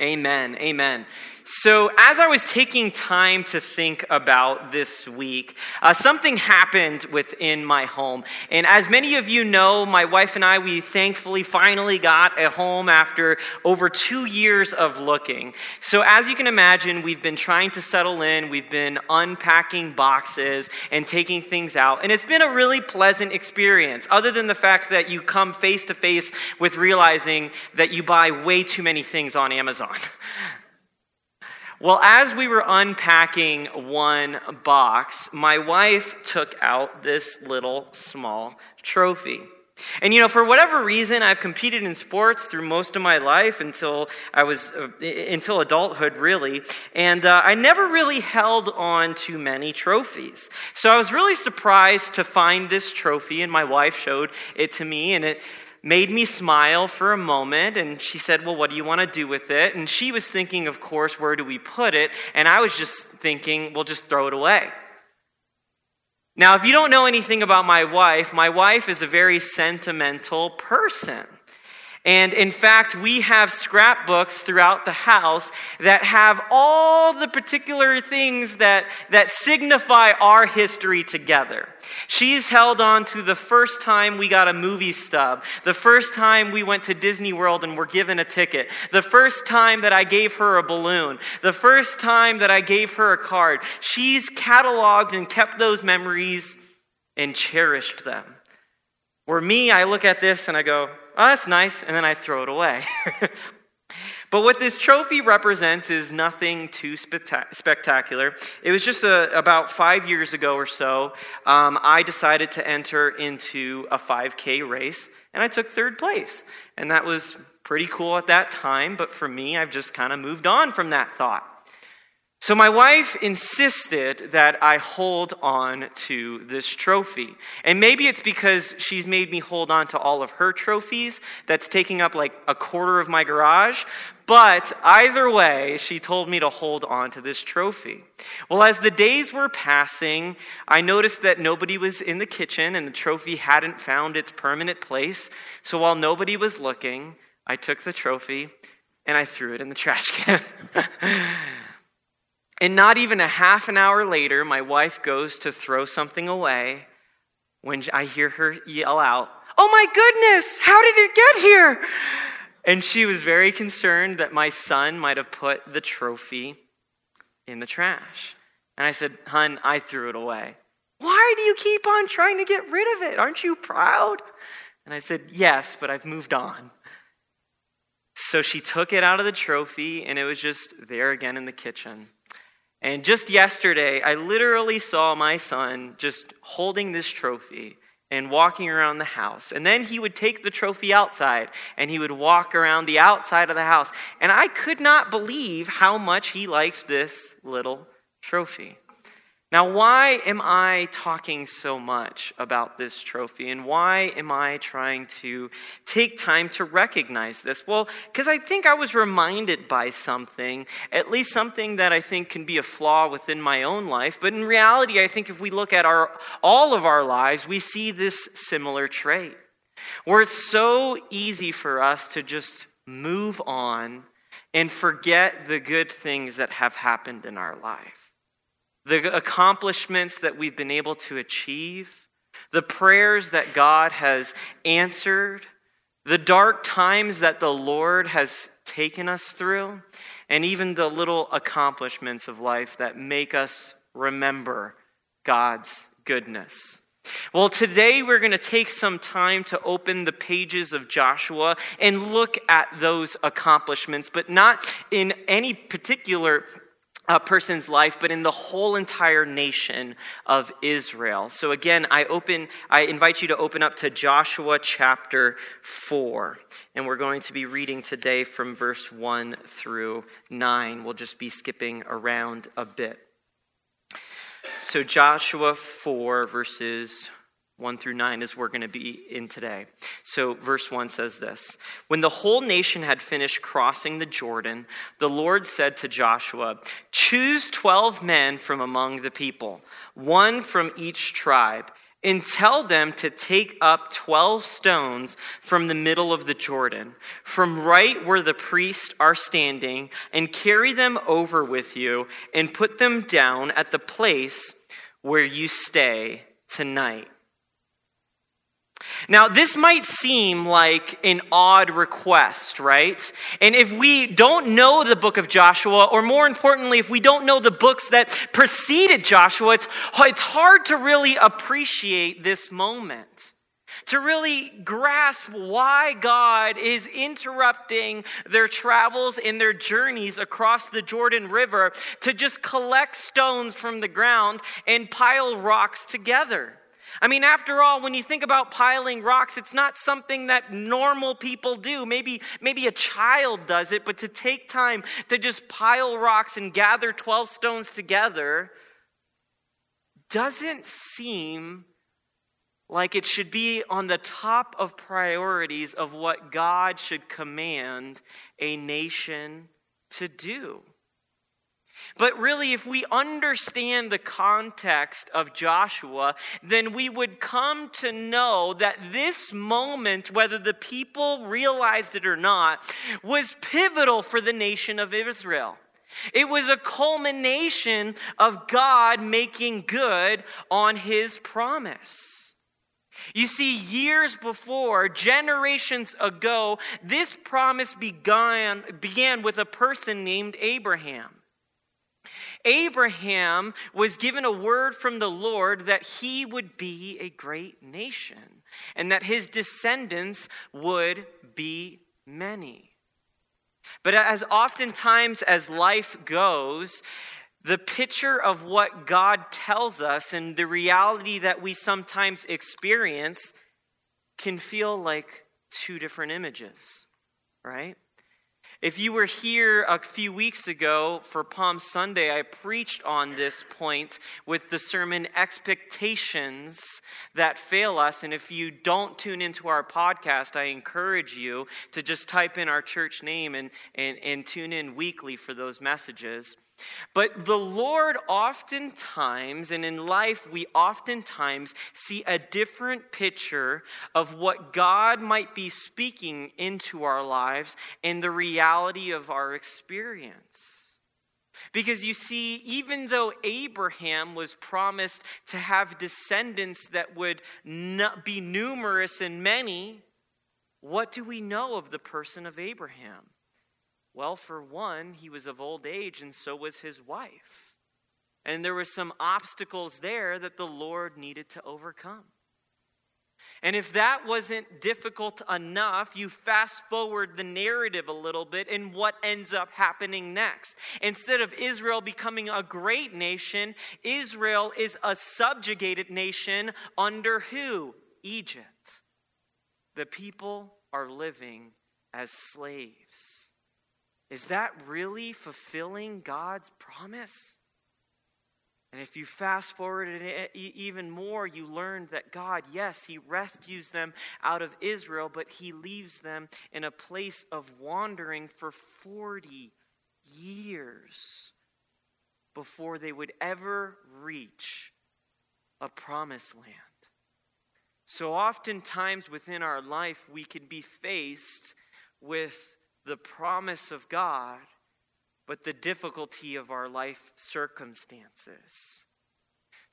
Amen. Amen. So, as I was taking time to think about this week, uh, something happened within my home. And as many of you know, my wife and I, we thankfully finally got a home after over two years of looking. So, as you can imagine, we've been trying to settle in, we've been unpacking boxes and taking things out. And it's been a really pleasant experience, other than the fact that you come face to face with realizing that you buy way too many things on Amazon. Well, as we were unpacking one box, my wife took out this little small trophy. And you know, for whatever reason, I've competed in sports through most of my life until I was uh, until adulthood, really, and uh, I never really held on to many trophies. So I was really surprised to find this trophy, and my wife showed it to me, and it made me smile for a moment. And she said, Well, what do you want to do with it? And she was thinking, of course, where do we put it? And I was just thinking, Well, just throw it away. Now, if you don't know anything about my wife, my wife is a very sentimental person. And in fact, we have scrapbooks throughout the house that have all the particular things that, that signify our history together. She's held on to the first time we got a movie stub, the first time we went to Disney World and were given a ticket, the first time that I gave her a balloon, the first time that I gave her a card. She's cataloged and kept those memories and cherished them. Where me, I look at this and I go, oh, that's nice, and then I throw it away. but what this trophy represents is nothing too spectacular. It was just a, about five years ago or so, um, I decided to enter into a 5K race, and I took third place. And that was pretty cool at that time, but for me, I've just kind of moved on from that thought. So, my wife insisted that I hold on to this trophy. And maybe it's because she's made me hold on to all of her trophies that's taking up like a quarter of my garage. But either way, she told me to hold on to this trophy. Well, as the days were passing, I noticed that nobody was in the kitchen and the trophy hadn't found its permanent place. So while nobody was looking, I took the trophy and I threw it in the trash can. And not even a half an hour later, my wife goes to throw something away when I hear her yell out, Oh my goodness, how did it get here? And she was very concerned that my son might have put the trophy in the trash. And I said, Hun, I threw it away. Why do you keep on trying to get rid of it? Aren't you proud? And I said, Yes, but I've moved on. So she took it out of the trophy, and it was just there again in the kitchen. And just yesterday, I literally saw my son just holding this trophy and walking around the house. And then he would take the trophy outside and he would walk around the outside of the house. And I could not believe how much he liked this little trophy. Now, why am I talking so much about this trophy? And why am I trying to take time to recognize this? Well, because I think I was reminded by something, at least something that I think can be a flaw within my own life. But in reality, I think if we look at our, all of our lives, we see this similar trait where it's so easy for us to just move on and forget the good things that have happened in our life the accomplishments that we've been able to achieve, the prayers that God has answered, the dark times that the Lord has taken us through, and even the little accomplishments of life that make us remember God's goodness. Well, today we're going to take some time to open the pages of Joshua and look at those accomplishments, but not in any particular a person's life, but in the whole entire nation of Israel. So again, I open, I invite you to open up to Joshua chapter 4. And we're going to be reading today from verse 1 through 9. We'll just be skipping around a bit. So Joshua 4, verses 1 through 9 is we're going to be in today. So, verse 1 says this When the whole nation had finished crossing the Jordan, the Lord said to Joshua, Choose 12 men from among the people, one from each tribe and tell them to take up 12 stones from the middle of the Jordan, from right where the priests are standing, and carry them over with you and put them down at the place where you stay tonight. Now, this might seem like an odd request, right? And if we don't know the book of Joshua, or more importantly, if we don't know the books that preceded Joshua, it's, it's hard to really appreciate this moment. To really grasp why God is interrupting their travels and their journeys across the Jordan River to just collect stones from the ground and pile rocks together. I mean, after all, when you think about piling rocks, it's not something that normal people do. Maybe, maybe a child does it, but to take time to just pile rocks and gather 12 stones together doesn't seem like it should be on the top of priorities of what God should command a nation to do. But really, if we understand the context of Joshua, then we would come to know that this moment, whether the people realized it or not, was pivotal for the nation of Israel. It was a culmination of God making good on his promise. You see, years before, generations ago, this promise began, began with a person named Abraham. Abraham was given a word from the Lord that he would be a great nation and that his descendants would be many. But as oftentimes as life goes, the picture of what God tells us and the reality that we sometimes experience can feel like two different images, right? If you were here a few weeks ago for Palm Sunday, I preached on this point with the sermon Expectations That Fail Us. And if you don't tune into our podcast, I encourage you to just type in our church name and, and, and tune in weekly for those messages. But the Lord oftentimes, and in life, we oftentimes see a different picture of what God might be speaking into our lives and the reality of our experience. Because you see, even though Abraham was promised to have descendants that would be numerous and many, what do we know of the person of Abraham? Well, for one, he was of old age, and so was his wife. And there were some obstacles there that the Lord needed to overcome. And if that wasn't difficult enough, you fast forward the narrative a little bit, and what ends up happening next? Instead of Israel becoming a great nation, Israel is a subjugated nation under who? Egypt. The people are living as slaves. Is that really fulfilling God's promise? And if you fast forward even more, you learn that God, yes, He rescues them out of Israel, but He leaves them in a place of wandering for 40 years before they would ever reach a promised land. So oftentimes within our life, we can be faced with the promise of God, but the difficulty of our life circumstances.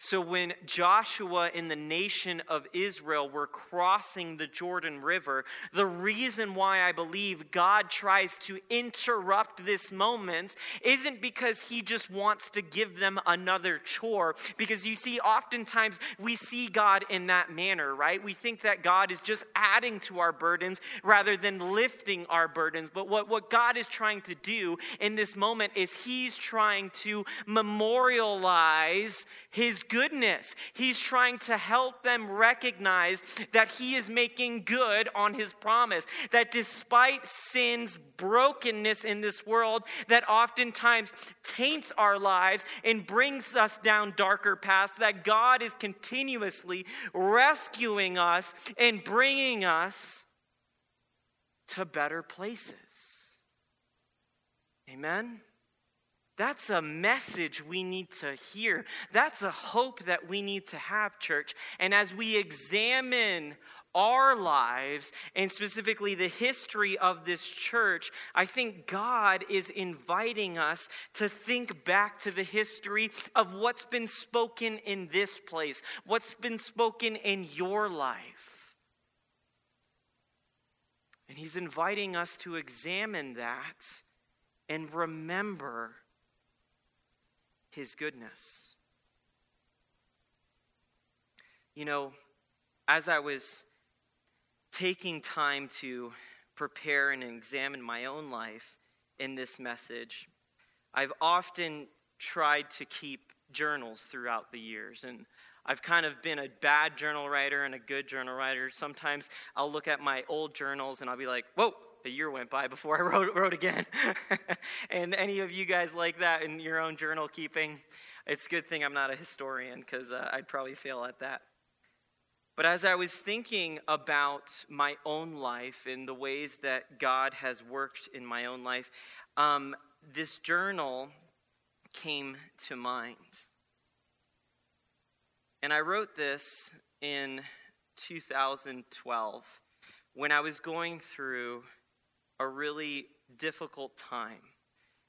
So, when Joshua and the nation of Israel were crossing the Jordan River, the reason why I believe God tries to interrupt this moment isn't because he just wants to give them another chore. Because you see, oftentimes we see God in that manner, right? We think that God is just adding to our burdens rather than lifting our burdens. But what, what God is trying to do in this moment is he's trying to memorialize his goodness. He's trying to help them recognize that he is making good on his promise. That despite sin's brokenness in this world that oftentimes taints our lives and brings us down darker paths, that God is continuously rescuing us and bringing us to better places. Amen? That's a message we need to hear. That's a hope that we need to have, church. And as we examine our lives and specifically the history of this church, I think God is inviting us to think back to the history of what's been spoken in this place, what's been spoken in your life. And He's inviting us to examine that and remember his goodness. You know, as I was taking time to prepare and examine my own life in this message, I've often tried to keep journals throughout the years. And I've kind of been a bad journal writer and a good journal writer. Sometimes I'll look at my old journals and I'll be like, whoa, a year went by before I wrote, wrote again. and any of you guys like that in your own journal keeping, it's a good thing I'm not a historian because uh, I'd probably fail at that. But as I was thinking about my own life and the ways that God has worked in my own life, um, this journal came to mind. And I wrote this in 2012 when I was going through a really difficult time.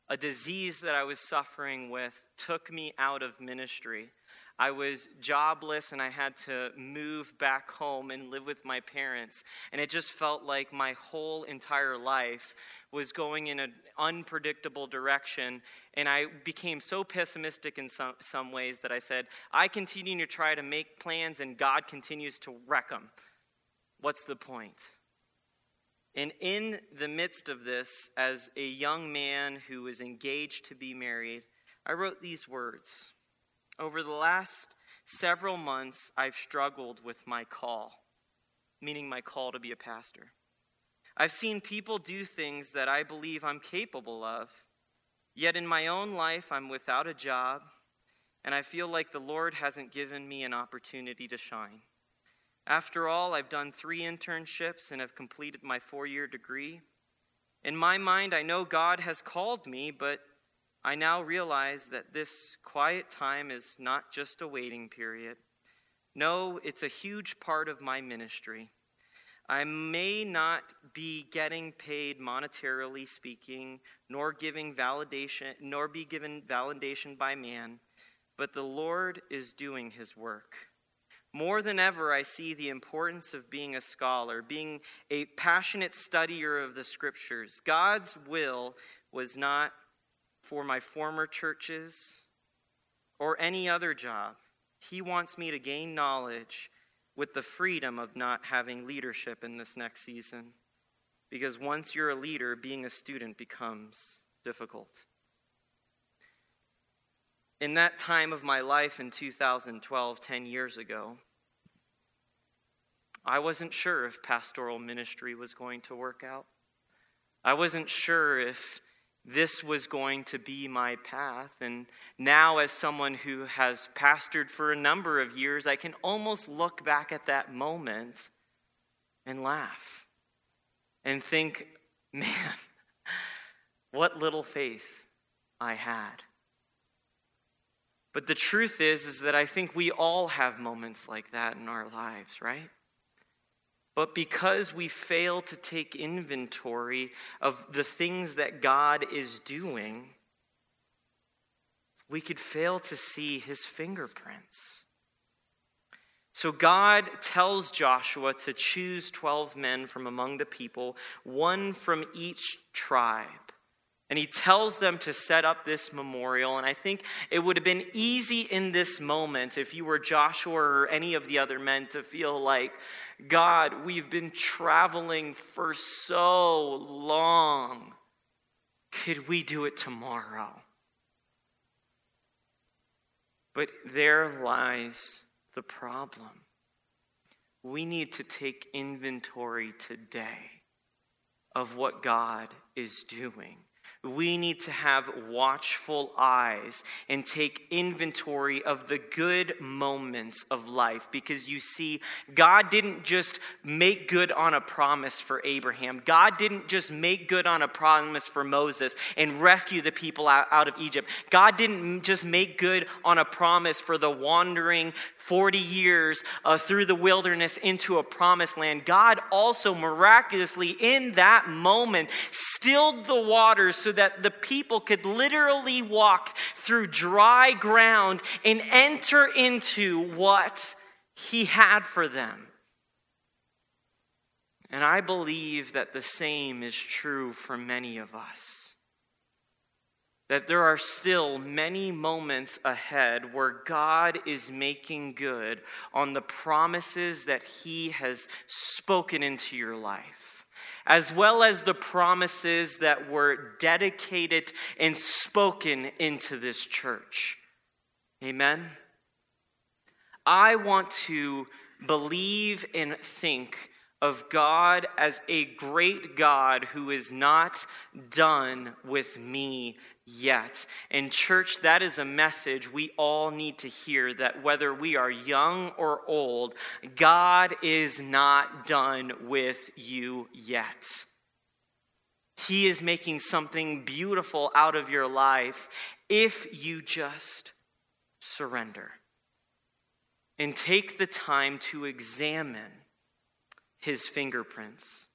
A disease that I was suffering with took me out of ministry. I was jobless and I had to move back home and live with my parents. And it just felt like my whole entire life was going in an unpredictable direction. And I became so pessimistic in some, some ways that I said, I continue to try to make plans and God continues to wreck them. What's the point? And in the midst of this, as a young man who was engaged to be married, I wrote these words. Over the last several months, I've struggled with my call, meaning my call to be a pastor. I've seen people do things that I believe I'm capable of, yet in my own life, I'm without a job, and I feel like the Lord hasn't given me an opportunity to shine. After all, I've done three internships and have completed my four year degree. In my mind, I know God has called me, but I now realize that this quiet time is not just a waiting period. No, it's a huge part of my ministry. I may not be getting paid monetarily speaking, nor giving validation, nor be given validation by man, but the Lord is doing his work. More than ever, I see the importance of being a scholar, being a passionate studier of the scriptures. God's will was not for my former churches or any other job. He wants me to gain knowledge with the freedom of not having leadership in this next season. Because once you're a leader, being a student becomes difficult. In that time of my life in 2012, 10 years ago, I wasn't sure if pastoral ministry was going to work out. I wasn't sure if this was going to be my path. And now, as someone who has pastored for a number of years, I can almost look back at that moment and laugh and think, man, what little faith I had. But the truth is is that I think we all have moments like that in our lives, right? But because we fail to take inventory of the things that God is doing, we could fail to see his fingerprints. So God tells Joshua to choose 12 men from among the people, one from each tribe. And he tells them to set up this memorial. And I think it would have been easy in this moment, if you were Joshua or any of the other men, to feel like, God, we've been traveling for so long. Could we do it tomorrow? But there lies the problem. We need to take inventory today of what God is doing we need to have watchful eyes and take inventory of the good moments of life because you see, God didn't just make good on a promise for Abraham, God didn't just make good on a promise for Moses and rescue the people out, of Egypt. God didn't just make good on a promise for the wandering 40 years uh, through the wilderness into a promised land. God also miraculously, in that moment, stilled the waters so that the people could literally walk through dry ground and enter into what He had for them. And I believe that the same is true for many of us. That there are still many moments ahead where God is making good on the promises that He has spoken into your life as well as the promises that were dedicated and spoken into this church. Amen. I want to believe and think of God as a great God who is not done with me yet. And, church, that is a message we all need to hear that whether we are young or old, God is not done with you yet. He is making something beautiful out of your life if you just surrender and take the time to examine his fingerprints.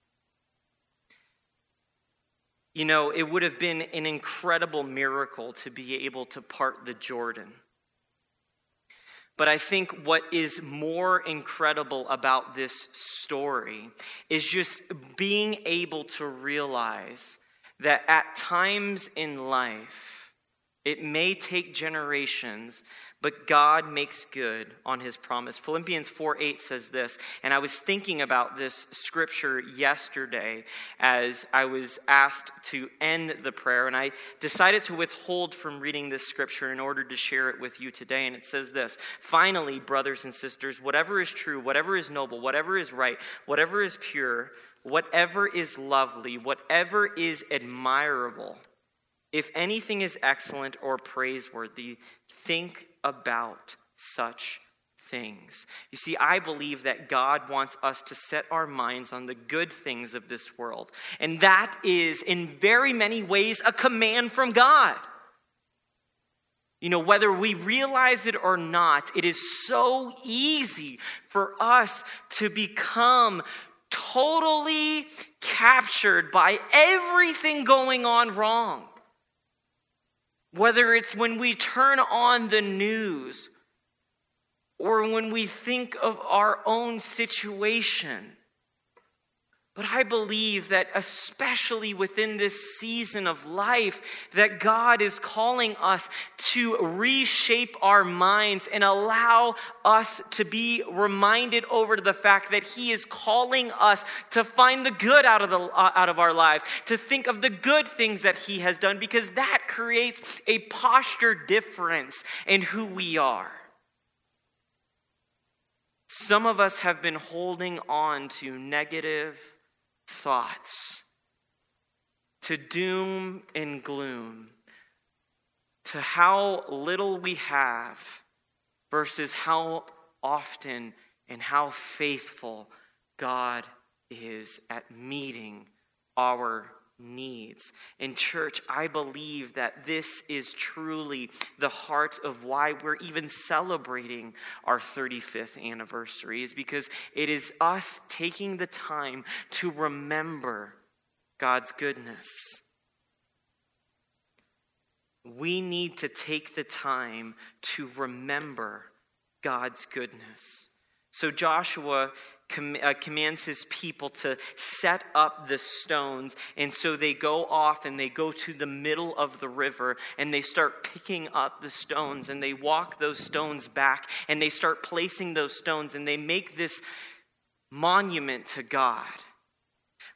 You know, it would have been an incredible miracle to be able to part the Jordan. But I think what is more incredible about this story is just being able to realize that at times in life, it may take generations, but God makes good on his promise. Philippians 4 8 says this, and I was thinking about this scripture yesterday as I was asked to end the prayer, and I decided to withhold from reading this scripture in order to share it with you today. And it says this Finally, brothers and sisters, whatever is true, whatever is noble, whatever is right, whatever is pure, whatever is lovely, whatever is admirable, if anything is excellent or praiseworthy, think about such things. You see, I believe that God wants us to set our minds on the good things of this world. And that is, in very many ways, a command from God. You know, whether we realize it or not, it is so easy for us to become totally captured by everything going on wrong. Whether it's when we turn on the news or when we think of our own situation. But I believe that, especially within this season of life, that God is calling us to reshape our minds and allow us to be reminded over to the fact that He is calling us to find the good out of, the, uh, out of our lives, to think of the good things that He has done, because that creates a posture difference in who we are. Some of us have been holding on to negative thoughts, to doom and gloom, to how little we have versus how often and how faithful God is at meeting our needs. In church, I believe that this is truly the heart of why we're even celebrating our 35th anniversary, is because it is us taking the time to remember God's goodness. We need to take the time to remember God's goodness. So Joshua com- uh, commands his people to set up the stones. And so they go off and they go to the middle of the river and they start picking up the stones and they walk those stones back and they start placing those stones and they make this monument to God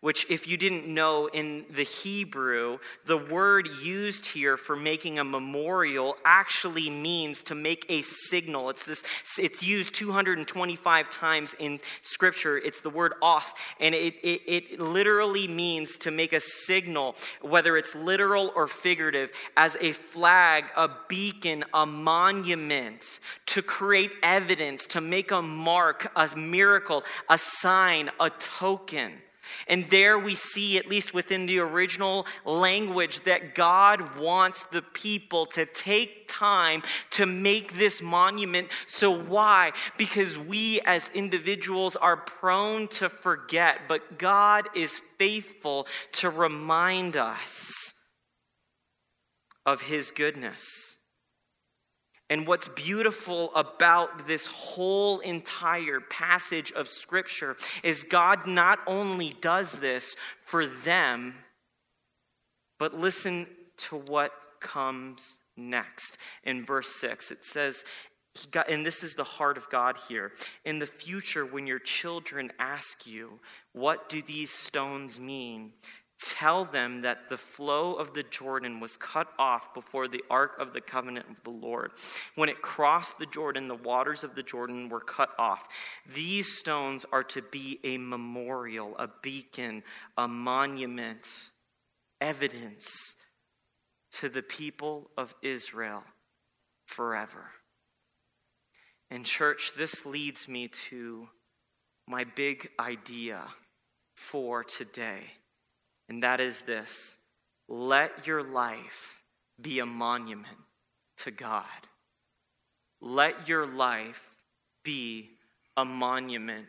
which, if you didn't know in the Hebrew, the word used here for making a memorial actually means to make a signal. It's this. It's used 225 times in Scripture. It's the word oth, and it, it, it literally means to make a signal, whether it's literal or figurative, as a flag, a beacon, a monument, to create evidence, to make a mark, a miracle, a sign, a token. And there we see, at least within the original language, that God wants the people to take time to make this monument. So, why? Because we as individuals are prone to forget, but God is faithful to remind us of His goodness. And what's beautiful about this whole entire passage of Scripture is God not only does this for them, but listen to what comes next. In verse 6, it says, and this is the heart of God here. In the future, when your children ask you, What do these stones mean? Tell them that the flow of the Jordan was cut off before the ark of the covenant of the Lord. When it crossed the Jordan, the waters of the Jordan were cut off. These stones are to be a memorial, a beacon, a monument, evidence to the people of Israel forever. And, church, this leads me to my big idea for today and that is this let your life be a monument to God. Let your life be a monument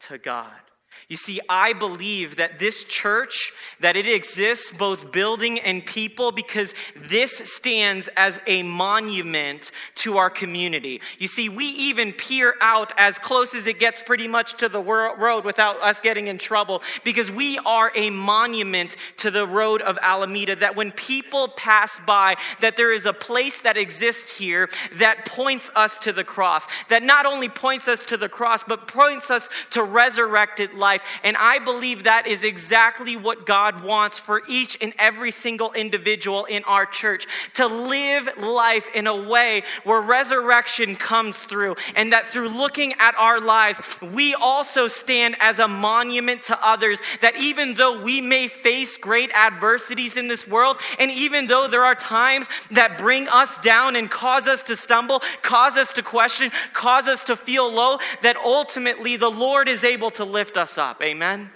to God. You see, I believe that this church, that it exists both building and people because this stands as a monument to our community. You see, we even peer out as close as it gets pretty much to the road without us getting in trouble because we are a monument to the road of Alameda that when people pass by, that there is a place that exists here that points us to the cross, that not only points us to the cross, but points us to resurrected life. And I believe that is exactly what God wants for each and every single individual in our church to live life in a way where resurrection comes through, and that through looking at our lives, we also stand as a monument to others. That even though we may face great adversities in this world, and even though there are times that bring us down and cause us to stumble, cause us to question, cause us to feel low, that ultimately the Lord is able to lift us up. Amen?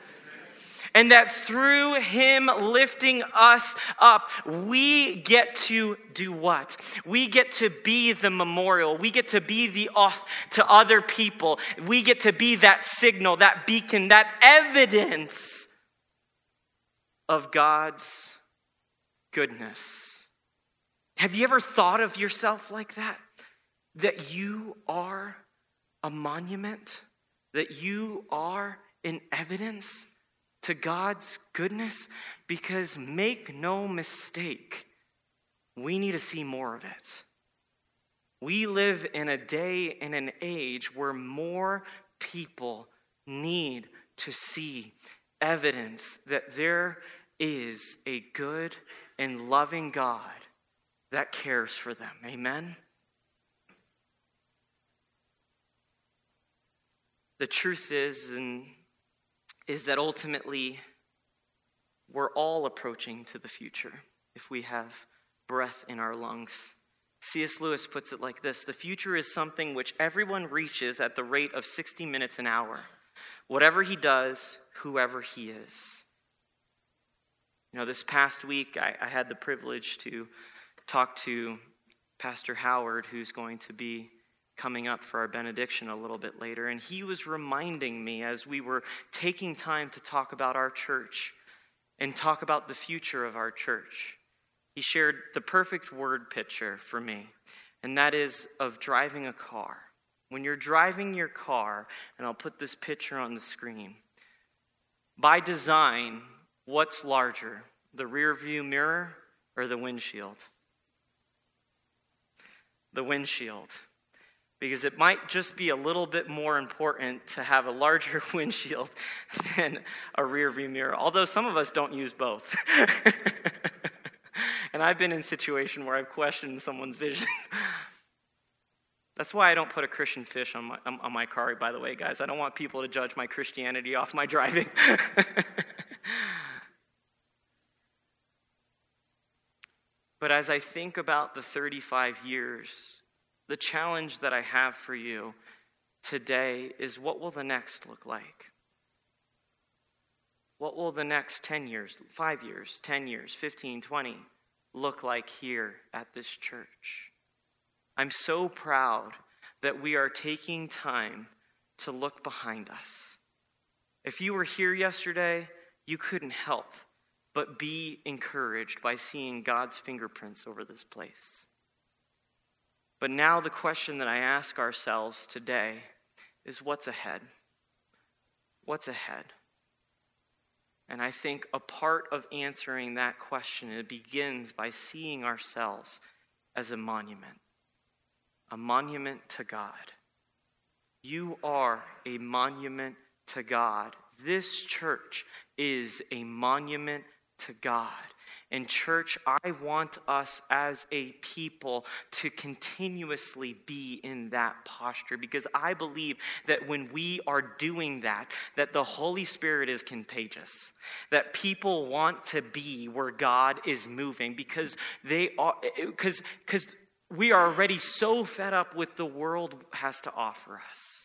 And that through him lifting us up, we get to do what? We get to be the memorial. We get to be the oth to other people. We get to be that signal, that beacon, that evidence of God's goodness. Have you ever thought of yourself like that? That you are a monument? That you are in evidence to God's goodness? Because make no mistake, we need to see more of it. We live in a day and an age where more people need to see evidence that there is a good and loving God that cares for them. Amen? The truth is, and is that ultimately we're all approaching to the future if we have breath in our lungs. C.S. Lewis puts it like this The future is something which everyone reaches at the rate of 60 minutes an hour, whatever he does, whoever he is. You know, this past week, I, I had the privilege to talk to Pastor Howard, who's going to be coming up for our benediction a little bit later. And he was reminding me as we were taking time to talk about our church and talk about the future of our church. He shared the perfect word picture for me, and that is of driving a car. When you're driving your car, and I'll put this picture on the screen, by design, what's larger, the rear view mirror or the windshield? The windshield. Because it might just be a little bit more important to have a larger windshield than a rear view mirror, although some of us don't use both. and I've been in a situation where I've questioned someone's vision. That's why I don't put a Christian fish on my, on my car, by the way, guys. I don't want people to judge my Christianity off my driving. but as I think about the 35 years the challenge that I have for you today is what will the next look like? What will the next 10 years, 5 years, 10 years, 15, 20 look like here at this church? I'm so proud that we are taking time to look behind us. If you were here yesterday, you couldn't help but be encouraged by seeing God's fingerprints over this place. But now, the question that I ask ourselves today is what's ahead? What's ahead? And I think a part of answering that question it begins by seeing ourselves as a monument, a monument to God. You are a monument to God. This church is a monument to God. And, church, I want us as a people to continuously be in that posture because I believe that when we are doing that, that the Holy Spirit is contagious. That people want to be where God is moving because they are, eh, because, because we are already so fed up with the world has to offer us.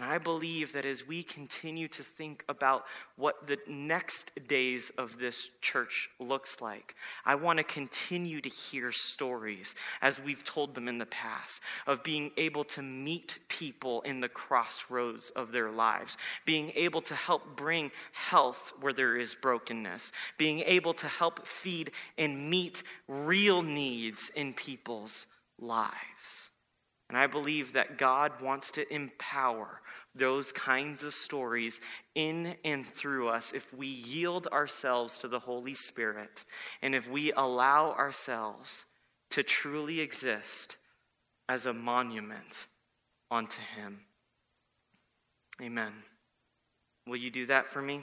And I believe that as we continue to think about what the next days of this church looks like, I want to continue to hear stories, as we've told them in the past, of being able to meet people in the crossroads of their lives, being able to help bring health where there is brokenness, being able to help feed and meet real needs in people's lives. And I believe that God wants to empower those kinds of stories in and through us if we yield ourselves to the Holy Spirit and if we allow ourselves to truly exist as a monument unto Him. Amen. Will you do that for me?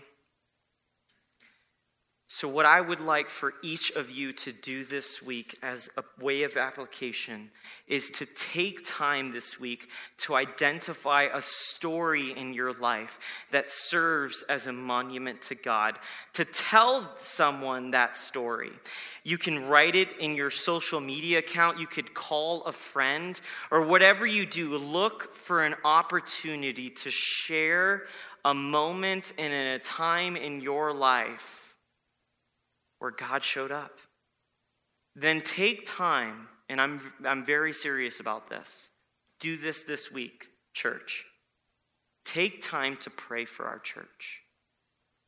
So, what I would like for each of you to do this week as a way of application is to take time this week to identify a story in your life that serves as a monument to God, to tell someone that story. You can write it in your social media account, you could call a friend, or whatever you do, look for an opportunity to share a moment and a time in your life where God showed up. Then take time, and I'm, I'm very serious about this. Do this this week, church. Take time to pray for our church.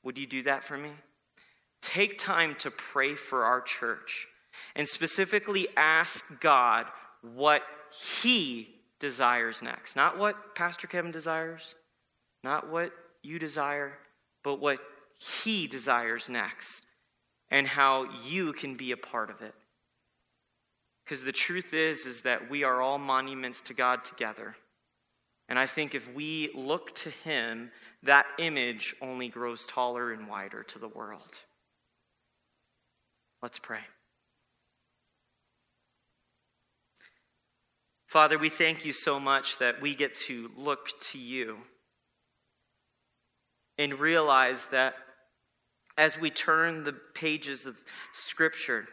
Would you do that for me? Take time to pray for our church and specifically ask God what He desires next. Not what Pastor Kevin desires, not what you desire, but what He desires next and how you can be a part of it. Because the truth is is that we are all monuments to God together. And I think if we look to him, that image only grows taller and wider to the world. Let's pray. Father, we thank you so much that we get to look to you and realize that as we turn the pages of Scripture,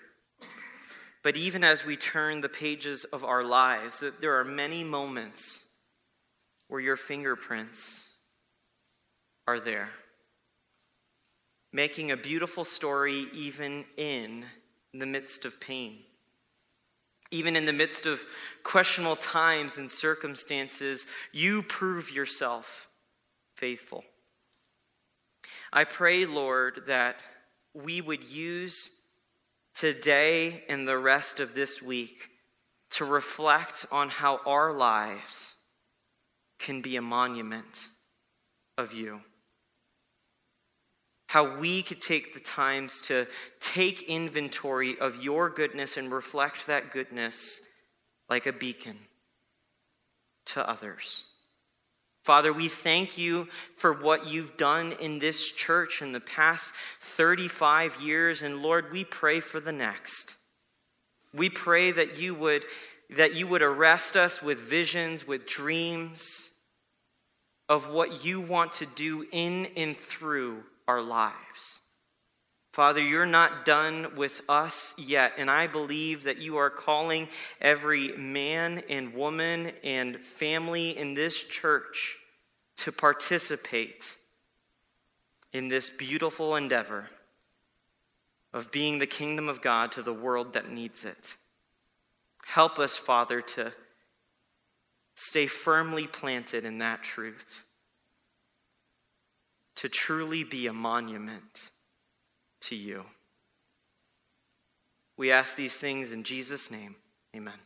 but even as we turn the pages of our lives, that there are many moments where your fingerprints are there, making a beautiful story even in the midst of pain. Even in the midst of questionable times and circumstances, you prove yourself faithful. I pray, Lord, that we would use today and the rest of this week to reflect on how our lives can be a monument of you. How we could take the times to take inventory of your goodness and reflect that goodness like a beacon. to others. Father, we thank you for what you've done in this church in the past 35 years. And Lord, we pray for the next. We pray that you would, that you would arrest us with visions, with dreams of what you want to do in and through our lives. Father, you're not done with us yet, and I believe that you are calling every man and woman and family in this church to participate in this beautiful endeavor of being the kingdom of God to the world that needs it. Help us, Father, to stay firmly planted in that truth, to truly be a monument to you. We ask these things in Jesus' name. Amen.